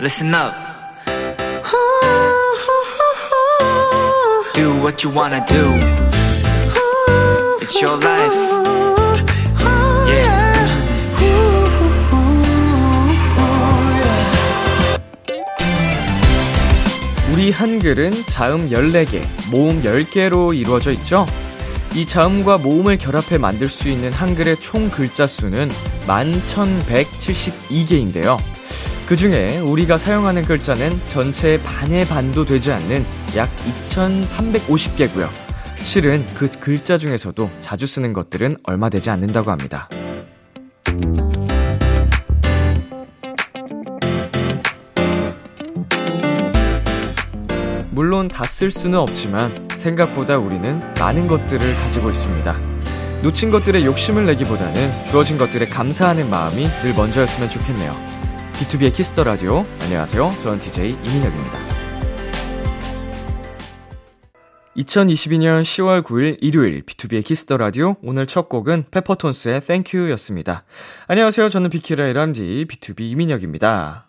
listen up. Do what you wanna do. It's your life. Yeah. 우리 한글은 자음 14개, 모음 10개로 이루어져 있죠? 이 자음과 모음을 결합해 만들 수 있는 한글의 총 글자 수는 11,172개인데요. 그 중에 우리가 사용하는 글자는 전체의 반의 반도 되지 않는 약 2,350개고요. 실은 그 글자 중에서도 자주 쓰는 것들은 얼마 되지 않는다고 합니다. 물론 다 쓸 수는 없지만 생각보다 우리는 많은 것들을 가지고 있습니다. 놓친 것들에 욕심을 내기보다는 주어진 것들에 감사하는 마음이 늘 먼저였으면 좋겠네요. B2B의 키스터 라디오. 안녕하세요. 저는 DJ 이민혁입니다. 2022년 10월 9일 일요일 B2B의 키스터 라디오. 오늘 첫 곡은 페퍼톤스의 Thank You였습니다. 안녕하세요. 저는 비키라의 람디 BTOB 이민혁입니다.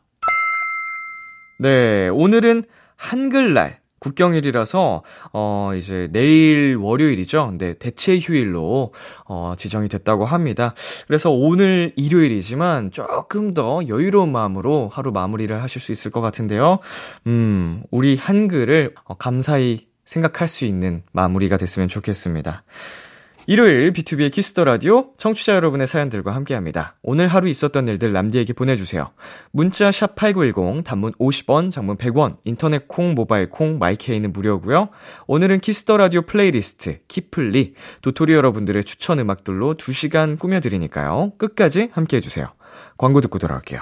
네, 오늘은 한글날 국경일이라서 어 이제 내일 월요일이죠. 근데 대체 휴일로 어 지정이 됐다고 합니다. 그래서 오늘 일요일이지만 조금 더 여유로운 마음으로 하루 마무리를 하실 수 있을 것 같은데요. 음, 우리 한글을 어, 감사히 생각할 수 있는 마무리가 됐으면 좋겠습니다. 일요일 B2B의 키스터 라디오 청취자 여러분의 사연들과 함께합니다. 오늘 하루 있었던 일들 남디에게 보내주세요. 문자 샵 #8910 단문 50원, 장문 100원, 인터넷 콩, 모바일 콩, My K는 무료고요. 오늘은 Kiss the Radio 플레이리스트 키플리 도토리 여러분들의 추천 음악들로 2시간 꾸며드리니까요. 끝까지 함께해주세요. 광고 듣고 돌아올게요.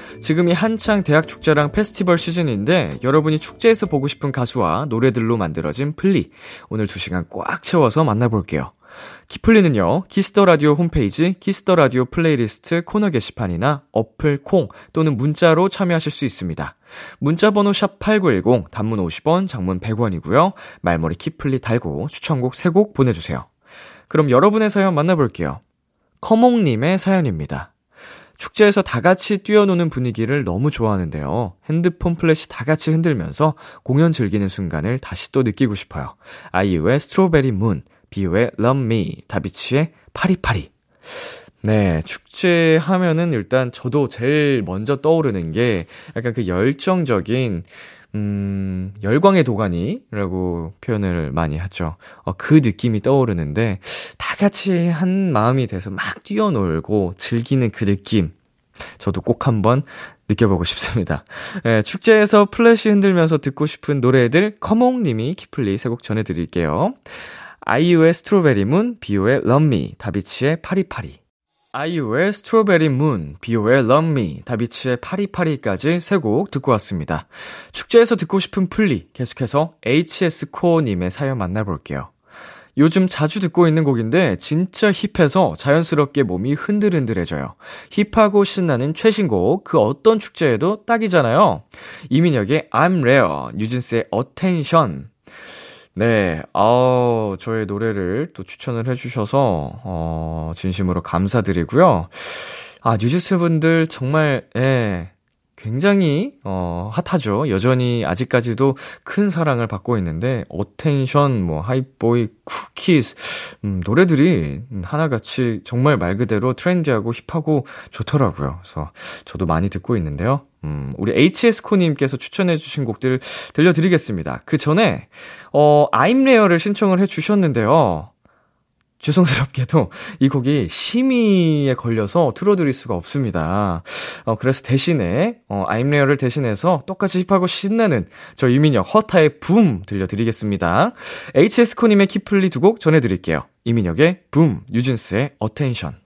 지금이 한창 대학 축제랑 페스티벌 시즌인데 여러분이 축제에서 보고 싶은 가수와 노래들로 만들어진 플리. 오늘 2시간 꽉 채워서 만나볼게요. 키플리는요, Kiss the Radio 홈페이지 Kiss the Radio 플레이리스트 코너 게시판이나 어플 콩 또는 문자로 참여하실 수 있습니다. 문자 번호 샵8910 단문 50원, 장문 100원이고요. 말머리 키플리 달고 추천곡 3곡 보내 주세요. 그럼 여러분의 사연 만나볼게요. 커몽님의 사연입니다. 축제에서 다 같이 뛰어노는 분위기를 너무 좋아하는데요. 핸드폰 플래시 다 같이 흔들면서 공연 즐기는 순간을 다시 또 느끼고 싶어요. 아이유의 Strawberry Moon, 비오의 Love Me, 다비치의 팡파레. 네, 축제 하면은 일단 저도 제일 먼저 떠오르는 게 약간 그 열정적인 음, 열광의 도가니라고 표현을 많이 하죠. 어, 그 느낌이 떠오르는데, 다 같이 한 마음이 돼서 막 뛰어놀고 즐기는 그 느낌. 저도 꼭 한번 느껴보고 싶습니다. 예, 축제에서 플래시 흔들면서 듣고 싶은 노래들, 커몽님이 키플리 세 곡 전해드릴게요. 아이유의 Strawberry Moon, 비오의 Love Me, 다비치의 팡파레. 아이유의 Strawberry Moon, 비오의 Me, 다비치의 팡파레까지 세 곡 듣고 왔습니다. 축제에서 듣고 싶은 플리, 계속해서 HS코어님의 사연 만나볼게요. 요즘 자주 듣고 있는 곡인데 진짜 힙해서 자연스럽게 몸이 흔들흔들해져요. 힙하고 신나는 최신곡 그 어떤 축제에도 딱이잖아요. 이민혁의 I'm Rare, 뉴진스의 Attention. 네, 아 저의 노래를 또 추천을 해주셔서, 어, 진심으로 감사드리고요. 아, 뉴진스 분들 정말, 예, 굉장히 어 핫하죠. 여전히 아직까지도 큰 사랑을 받고 있는데 Attention 뭐 Hype Boy Cookie 음 노래들이 하나같이 정말 말 그대로 트렌디하고 힙하고 좋더라고요. 그래서 저도 많이 듣고 있는데요. 음 우리 HS코 님께서 추천해 주신 곡들 들려드리겠습니다. 그 전에 어 아임레어를 신청을 해 주셨는데요. 죄송스럽게도 이 곡이 심의에 걸려서 틀어드릴 수가 없습니다. 어, 그래서 대신에, 어, I'm Rare를 대신해서 똑같이 힙하고 신나는 저 이민혁 허타의 붐 들려드리겠습니다. HS코님의 키플리 두 곡 전해드릴게요. 이민혁의 BOOM, 뉴진스의 Attention.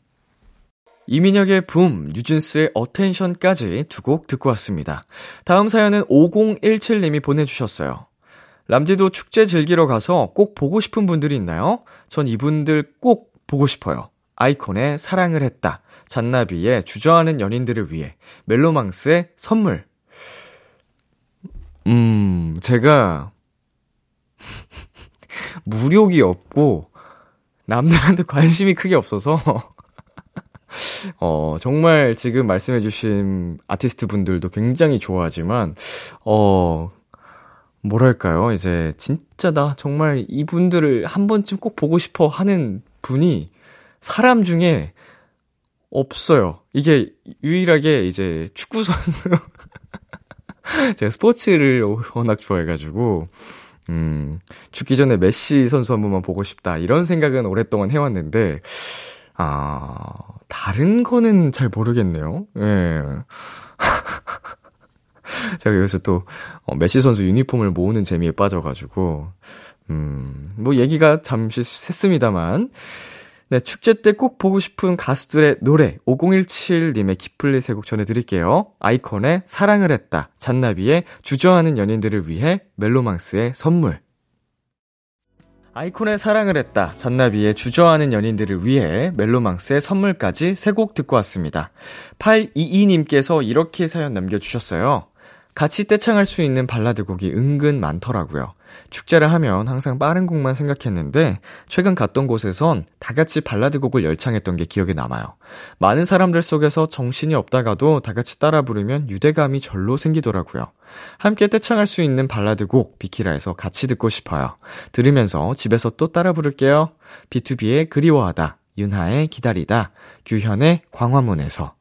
이민혁의 붐, 뉴진스의 Attention까지 두 곡 듣고 왔습니다. 다음 사연은 5017님이 보내주셨어요. 람디도 축제 즐기러 가서 꼭 보고 싶은 분들이 있나요? 전 이분들 꼭 보고 싶어요. 아이콘의 사랑을 했다. 잔나비의 주저하는 연인들을 위해. 멜로망스의 선물. 음, 제가 무력이 없고 남들한테 관심이 크게 없어서 어, 정말 지금 말씀해주신 아티스트 분들도 굉장히 좋아하지만, 어, 뭐랄까요. 이제 진짜 나 정말 이분들을 한 번쯤 꼭 보고 싶어 하는 분이 사람 중에 없어요. 이게 유일하게 이제 축구 선수. 제가 스포츠를 워낙 좋아해가지고, 음, 죽기 전에 메시 선수 한 번만 보고 싶다. 이런 생각은 오랫동안 해왔는데, 아, 다른 거는 잘 모르겠네요. 예. 제가 여기서 또, 어, 메시 선수 유니폼을 모으는 재미에 빠져가지고, 음, 뭐 얘기가 잠시 샜습니다만, 네, 축제 때 꼭 보고 싶은 가수들의 노래, 5017님의 기플리 세곡 전해드릴게요. 아이콘의 사랑을 했다, 잔나비의 주저하는 연인들을 위해 멜로망스의 선물. 아이콘의 사랑을 했다, 잔나비의 주저하는 연인들을 위해 멜로망스의 선물까지 세 곡 듣고 왔습니다. 822님께서 이렇게 사연 남겨주셨어요. 같이 떼창할 수 있는 발라드 곡이 은근 많더라고요. 축제를 하면 항상 빠른 곡만 생각했는데 최근 갔던 곳에선 다 같이 발라드 곡을 열창했던 게 기억에 남아요. 많은 사람들 속에서 정신이 없다가도 다 같이 따라 부르면 유대감이 절로 생기더라고요. 함께 떼창할 수 있는 발라드 곡 비키라에서 같이 듣고 싶어요. 들으면서 집에서 또 따라 부를게요. B2B의 그리워하다, 윤하의 기다리다, 규현의 광화문에서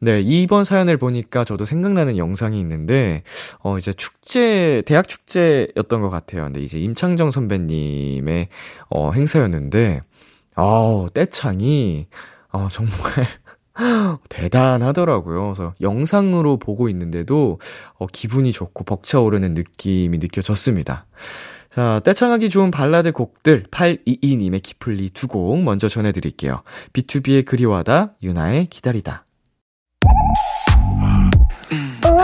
네, 이번 사연을 보니까 저도 생각나는 영상이 있는데, 어, 이제 축제, 대학 축제였던 것 같아요. 근데 이제 임창정 선배님의, 어, 행사였는데, 어, 떼창이, 어, 정말, 대단하더라고요. 그래서 영상으로 보고 있는데도, 어, 기분이 좋고 벅차오르는 느낌이 느껴졌습니다. 자, 떼창하기 좋은 발라드 곡들 822님의 키플리 두 곡 먼저 전해드릴게요. BTOB의 그리워하다, 윤하의 기다리다.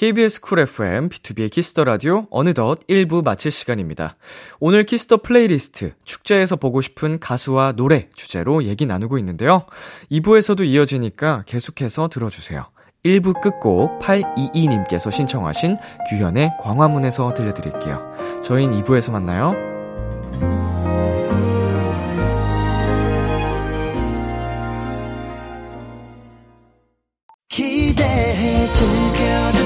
KBS 쿨 FM, B2B의 키스터 라디오, 어느덧 1부 마칠 시간입니다. 오늘 Kiss the playlist, 축제에서 보고 싶은 가수와 노래 주제로 얘기 나누고 있는데요. 2부에서도 이어지니까 계속해서 들어주세요. 1부 끝곡 822님께서 신청하신 규현의 광화문에서 들려드릴게요. 저희는 2부에서 만나요. 기대해 즐겨 듣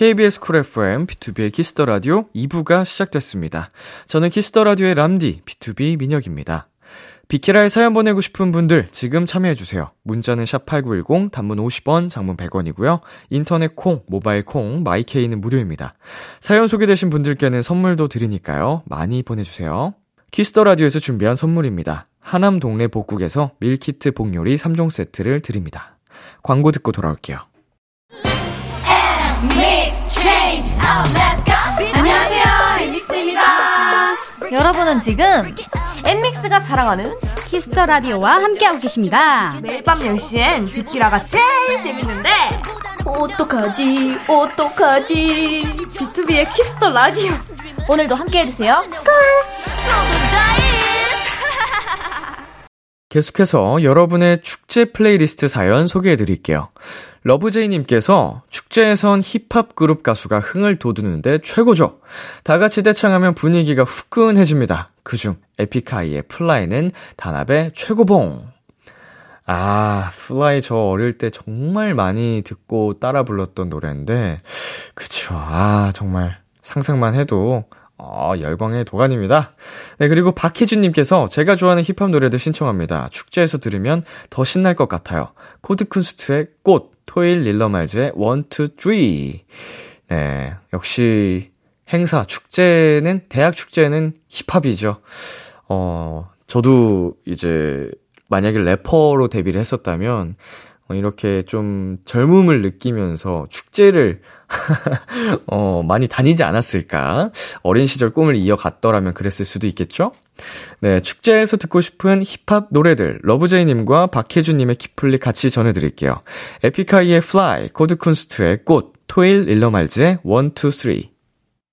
KBS 쿨 FM, B2B의 키스터 라디오 2부가 시작됐습니다. 저는 키스터 라디오의 람디, B2B 민혁입니다. 비키라에 사연 보내고 싶은 분들 지금 참여해주세요. 문자는 샵8910, 단문 50원, 장문 100원이고요. 인터넷 콩, 모바일 콩, my K는 무료입니다. 사연 소개되신 분들께는 선물도 드리니까요. 많이 보내주세요. Kiss the Radio에서 준비한 선물입니다. 하남 동네 복국에서 밀키트 복요리 3종 세트를 드립니다. 광고 듣고 돌아올게요. 여러분은 지금 엔믹스가 사랑하는 Kiss the Radio와 함께하고 계십니다. 매일 밤 10시엔 비키라가 제일 재밌는데 어떡하지 어떡하지 B2B의 키스터 라디오. 오늘도 함께해주세요 계속해서 여러분의 축제 플레이리스트 사연 소개해 드릴게요. 러브제이님께서 축제에선 힙합 그룹 가수가 흥을 돋우는데 최고죠. 다 같이 떼창하면 분위기가 후끈해집니다. 그중 에픽하이의 Fly는 단합의 최고봉. 아, Fly 저 어릴 때 정말 많이 듣고 따라 불렀던 노래인데, 그쵸. 아, 정말 상상만 해도 어, 열광의 도가니입니다. 네, 그리고 박혜준님께서 제가 좋아하는 힙합 노래들 신청합니다. 축제에서 들으면 더 신날 것 같아요. 코드쿤스트의 꽃, 토일 릴러말즈의 1, 2, 3. 네, 역시 행사, 축제는, 대학 축제는 힙합이죠. 어, 저도 이제 만약에 래퍼로 데뷔를 했었다면, 어, 이렇게 좀 젊음을 느끼면서 축제를 어, 많이 다니지 않았을까? 어린 시절 꿈을 이어갔더라면 그랬을 수도 있겠죠? 네, 축제에서 듣고 싶은 힙합 노래들, 러브제이님과 박혜주님의 키플리 같이 전해드릴게요. 에픽하이의 Fly, 코드쿤스트의 꽃, 토일 릴러말즈의 1, 2, 3.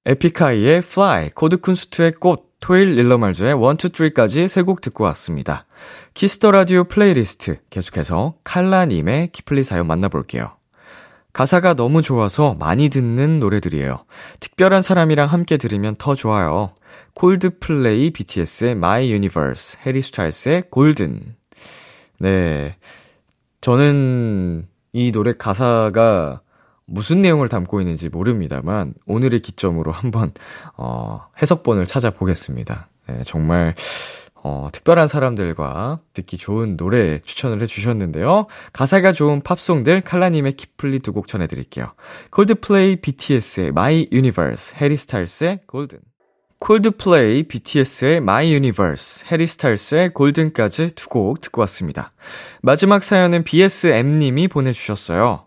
에픽하이의 Fly, 코드쿤스트의 꽃, 토일 릴러말즈의 1, 2, 3까지 세 곡 듣고 왔습니다. Kiss the Radio playlist 계속해서 칼라님의 키플리 사연 만나볼게요. 가사가 너무 좋아서 많이 듣는 노래들이에요. 특별한 사람이랑 함께 들으면 더 좋아요. 콜드플레이 BTS의 My Universe, 해리 스타일스의 골든. 네. 저는 이 노래 가사가 무슨 내용을 담고 있는지 모릅니다만 오늘의 기점으로 한번 어, 해석본을 찾아보겠습니다. 네, 정말 어, 특별한 사람들과 듣기 좋은 노래 추천을 해주셨는데요. 가사가 좋은 팝송들 칼라님의 키플리 두 곡 전해드릴게요. 콜드플레이 BTS의 My Universe, 해리 스타일스의 골든. 콜드플레이 BTS의 My Universe, 해리 스타일스의 골든까지 두 곡 듣고 왔습니다. 마지막 사연은 BSM님이 보내주셨어요.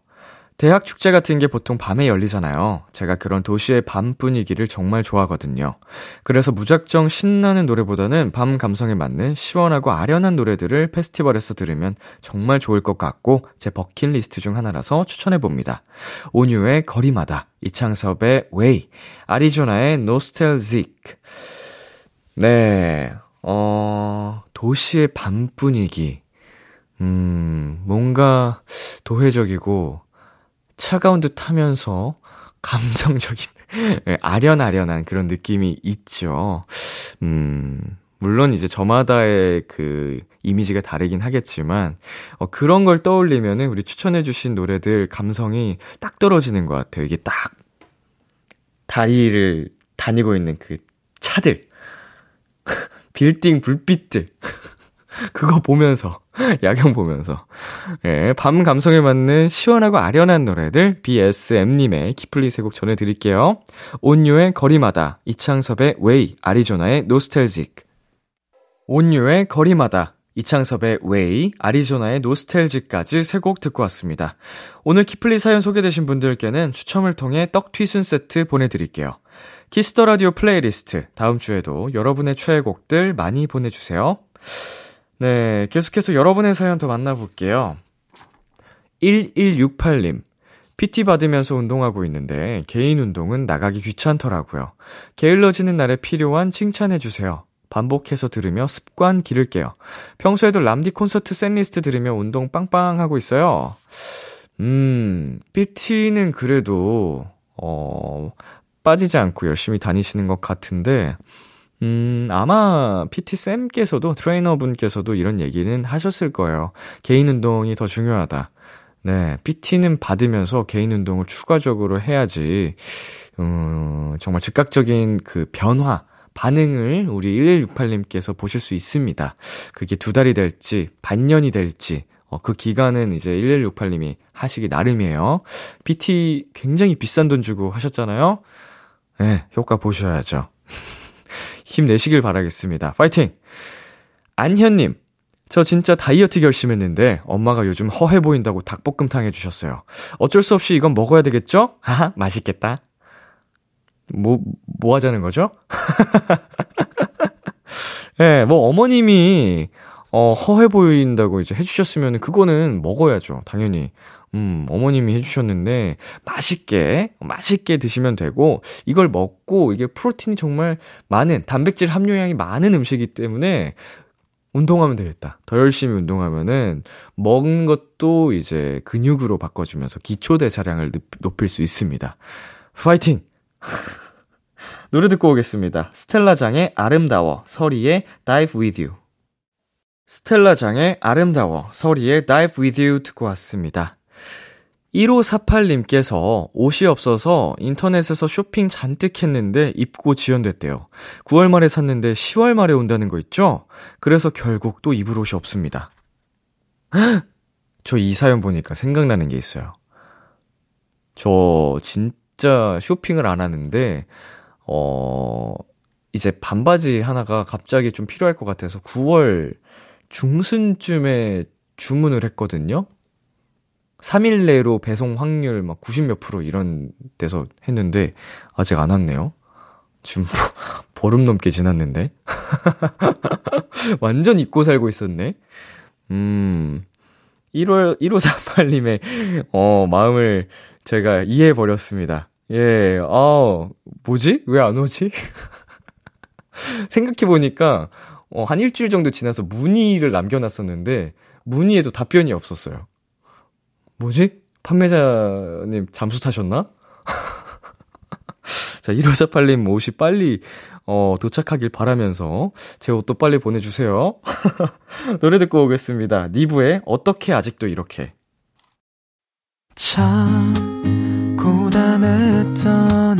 대학 축제 같은 게 보통 밤에 열리잖아요. 제가 그런 도시의 밤 분위기를 정말 좋아하거든요. 그래서 무작정 신나는 노래보다는 밤 감성에 맞는 시원하고 아련한 노래들을 페스티벌에서 들으면 정말 좋을 것 같고 제 버킷리스트 중 하나라서 추천해 봅니다. 온유의 거리마다, 이창섭의 Way, 아리조나의 Nostalgic. 네, 어, 도시의 밤 분위기. 음, 뭔가 도회적이고 차가운 듯 하면서 감성적인, 예, 아련아련한 그런 느낌이 있죠. 음, 물론 이제 저마다의 그 이미지가 다르긴 하겠지만, 어, 그런 걸 떠올리면은 우리 추천해주신 노래들 감성이 딱 떨어지는 것 같아요. 이게 딱, 다리를 다니고 있는 그 차들, 빌딩 불빛들, 그거 보면서, 야경 보면서. 예, 밤 감성에 맞는 시원하고 아련한 노래들, BSM님의 키플리 세곡 전해드릴게요. 온유의 거리마다, 이창섭의 Way, 아리조나의 Nostalgic. 온유의 거리마다, 이창섭의 Way, 아리조나의 Nostalgic까지 세 곡 듣고 왔습니다. 오늘 키플리 사연 소개되신 분들께는 추첨을 통해 떡튀순 세트 보내드릴게요. Kiss the Radio playlist, 다음 주에도 여러분의 최애곡들 많이 보내주세요. 네, 계속해서 여러분의 사연 더 만나볼게요. 1168님. PT 받으면서 운동하고 있는데 개인 운동은 나가기 귀찮더라고요. 게을러지는 날에 필요한 칭찬해주세요. 반복해서 들으며 습관 기를게요. 평소에도 람디 콘서트 샌리스트 들으며 운동 빵빵 하고 있어요. 음, PT는 그래도, 어, 빠지지 않고 열심히 다니시는 것 같은데, 음, 아마 PT쌤께서도, 트레이너분께서도 이런 얘기는 하셨을 거예요. 개인 운동이 더 중요하다. 네, PT는 받으면서 개인 운동을 추가적으로 해야지, 음, 정말 즉각적인 그 변화, 반응을 우리 1168님께서 보실 수 있습니다. 그게 두 달이 될지, 반년이 될지, 어, 그 기간은 이제 1168님이 하시기 나름이에요. PT 굉장히 비싼 돈 주고 하셨잖아요? 네, 효과 보셔야죠. 힘내시길 바라겠습니다. 파이팅! 안현님, 저 진짜 다이어트 결심했는데 엄마가 요즘 허해 보인다고 닭볶음탕 해주셨어요. 어쩔 수 없이 이건 먹어야 되겠죠? 하하, 맛있겠다. 뭐, 뭐 하자는 거죠? 예, 네, 뭐 어머님이 어, 허해 보인다고 이제 해주셨으면 그거는 먹어야죠. 당연히. 음, 어머님이 해주셨는데, 맛있게, 맛있게 드시면 되고, 이걸 먹고, 이게 프로틴이 정말 많은, 단백질 함유량이 많은 음식이기 때문에, 운동하면 되겠다. 더 열심히 운동하면은, 먹는 것도 이제 근육으로 바꿔주면서 기초대사량을 높일 수 있습니다. 파이팅! 노래 듣고 오겠습니다. 스텔라장의 아름다워, 서리의 Dive With You. 스텔라장의 아름다워, 서리의 Dive With You 듣고 왔습니다. 1548님께서 옷이 없어서 인터넷에서 쇼핑 잔뜩 했는데 입고 지연됐대요. 9월 말에 샀는데 10월 말에 온다는 거 있죠? 그래서 결국 또 입을 옷이 없습니다. 저 이 사연 보니까 생각나는 게 있어요. 저 진짜 쇼핑을 안 하는데, 어, 이제 반바지 하나가 갑자기 좀 필요할 것 같아서 9월 중순쯤에 주문을 했거든요. 3일 내로 배송 확률 막 90몇 프로 이런 데서 했는데 아직 안 왔네요. 지금 보름 넘게 지났는데. 완전 잊고 살고 있었네. 음. 1월 1548님의 어 마음을 제가 이해해 버렸습니다. 예. 아, 뭐지? 왜 안 오지? 생각해 보니까 어, 한 일주일 정도 지나서 문의를 남겨 놨었는데, 문의에도 답변이 없었어요. 뭐지? 판매자님 잠수 타셨나? 자, 1548님 옷이 빨리, 어, 도착하길 바라면서, 제 옷도 빨리 보내주세요. 노래 듣고 오겠습니다. 니브의 어떻게 아직도 이렇게. 참, 고단했던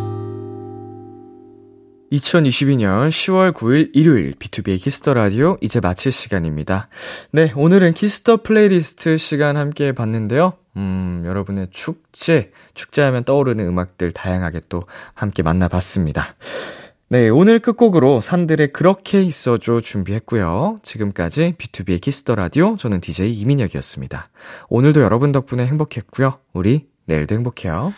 2022년 10월 9일 일요일 B2B의 키스터 라디오 이제 마칠 시간입니다. 네, 오늘은 Kiss the playlist 시간 함께 봤는데요. 음, 여러분의 축제, 축제하면 떠오르는 음악들 다양하게 또 함께 만나봤습니다. 네, 오늘 끝곡으로 산들의 그렇게 있어줘 준비했고요. 지금까지 B2B의 키스터 라디오 저는 DJ 이민혁이었습니다. 오늘도 여러분 덕분에 행복했고요. 우리 내일도 행복해요.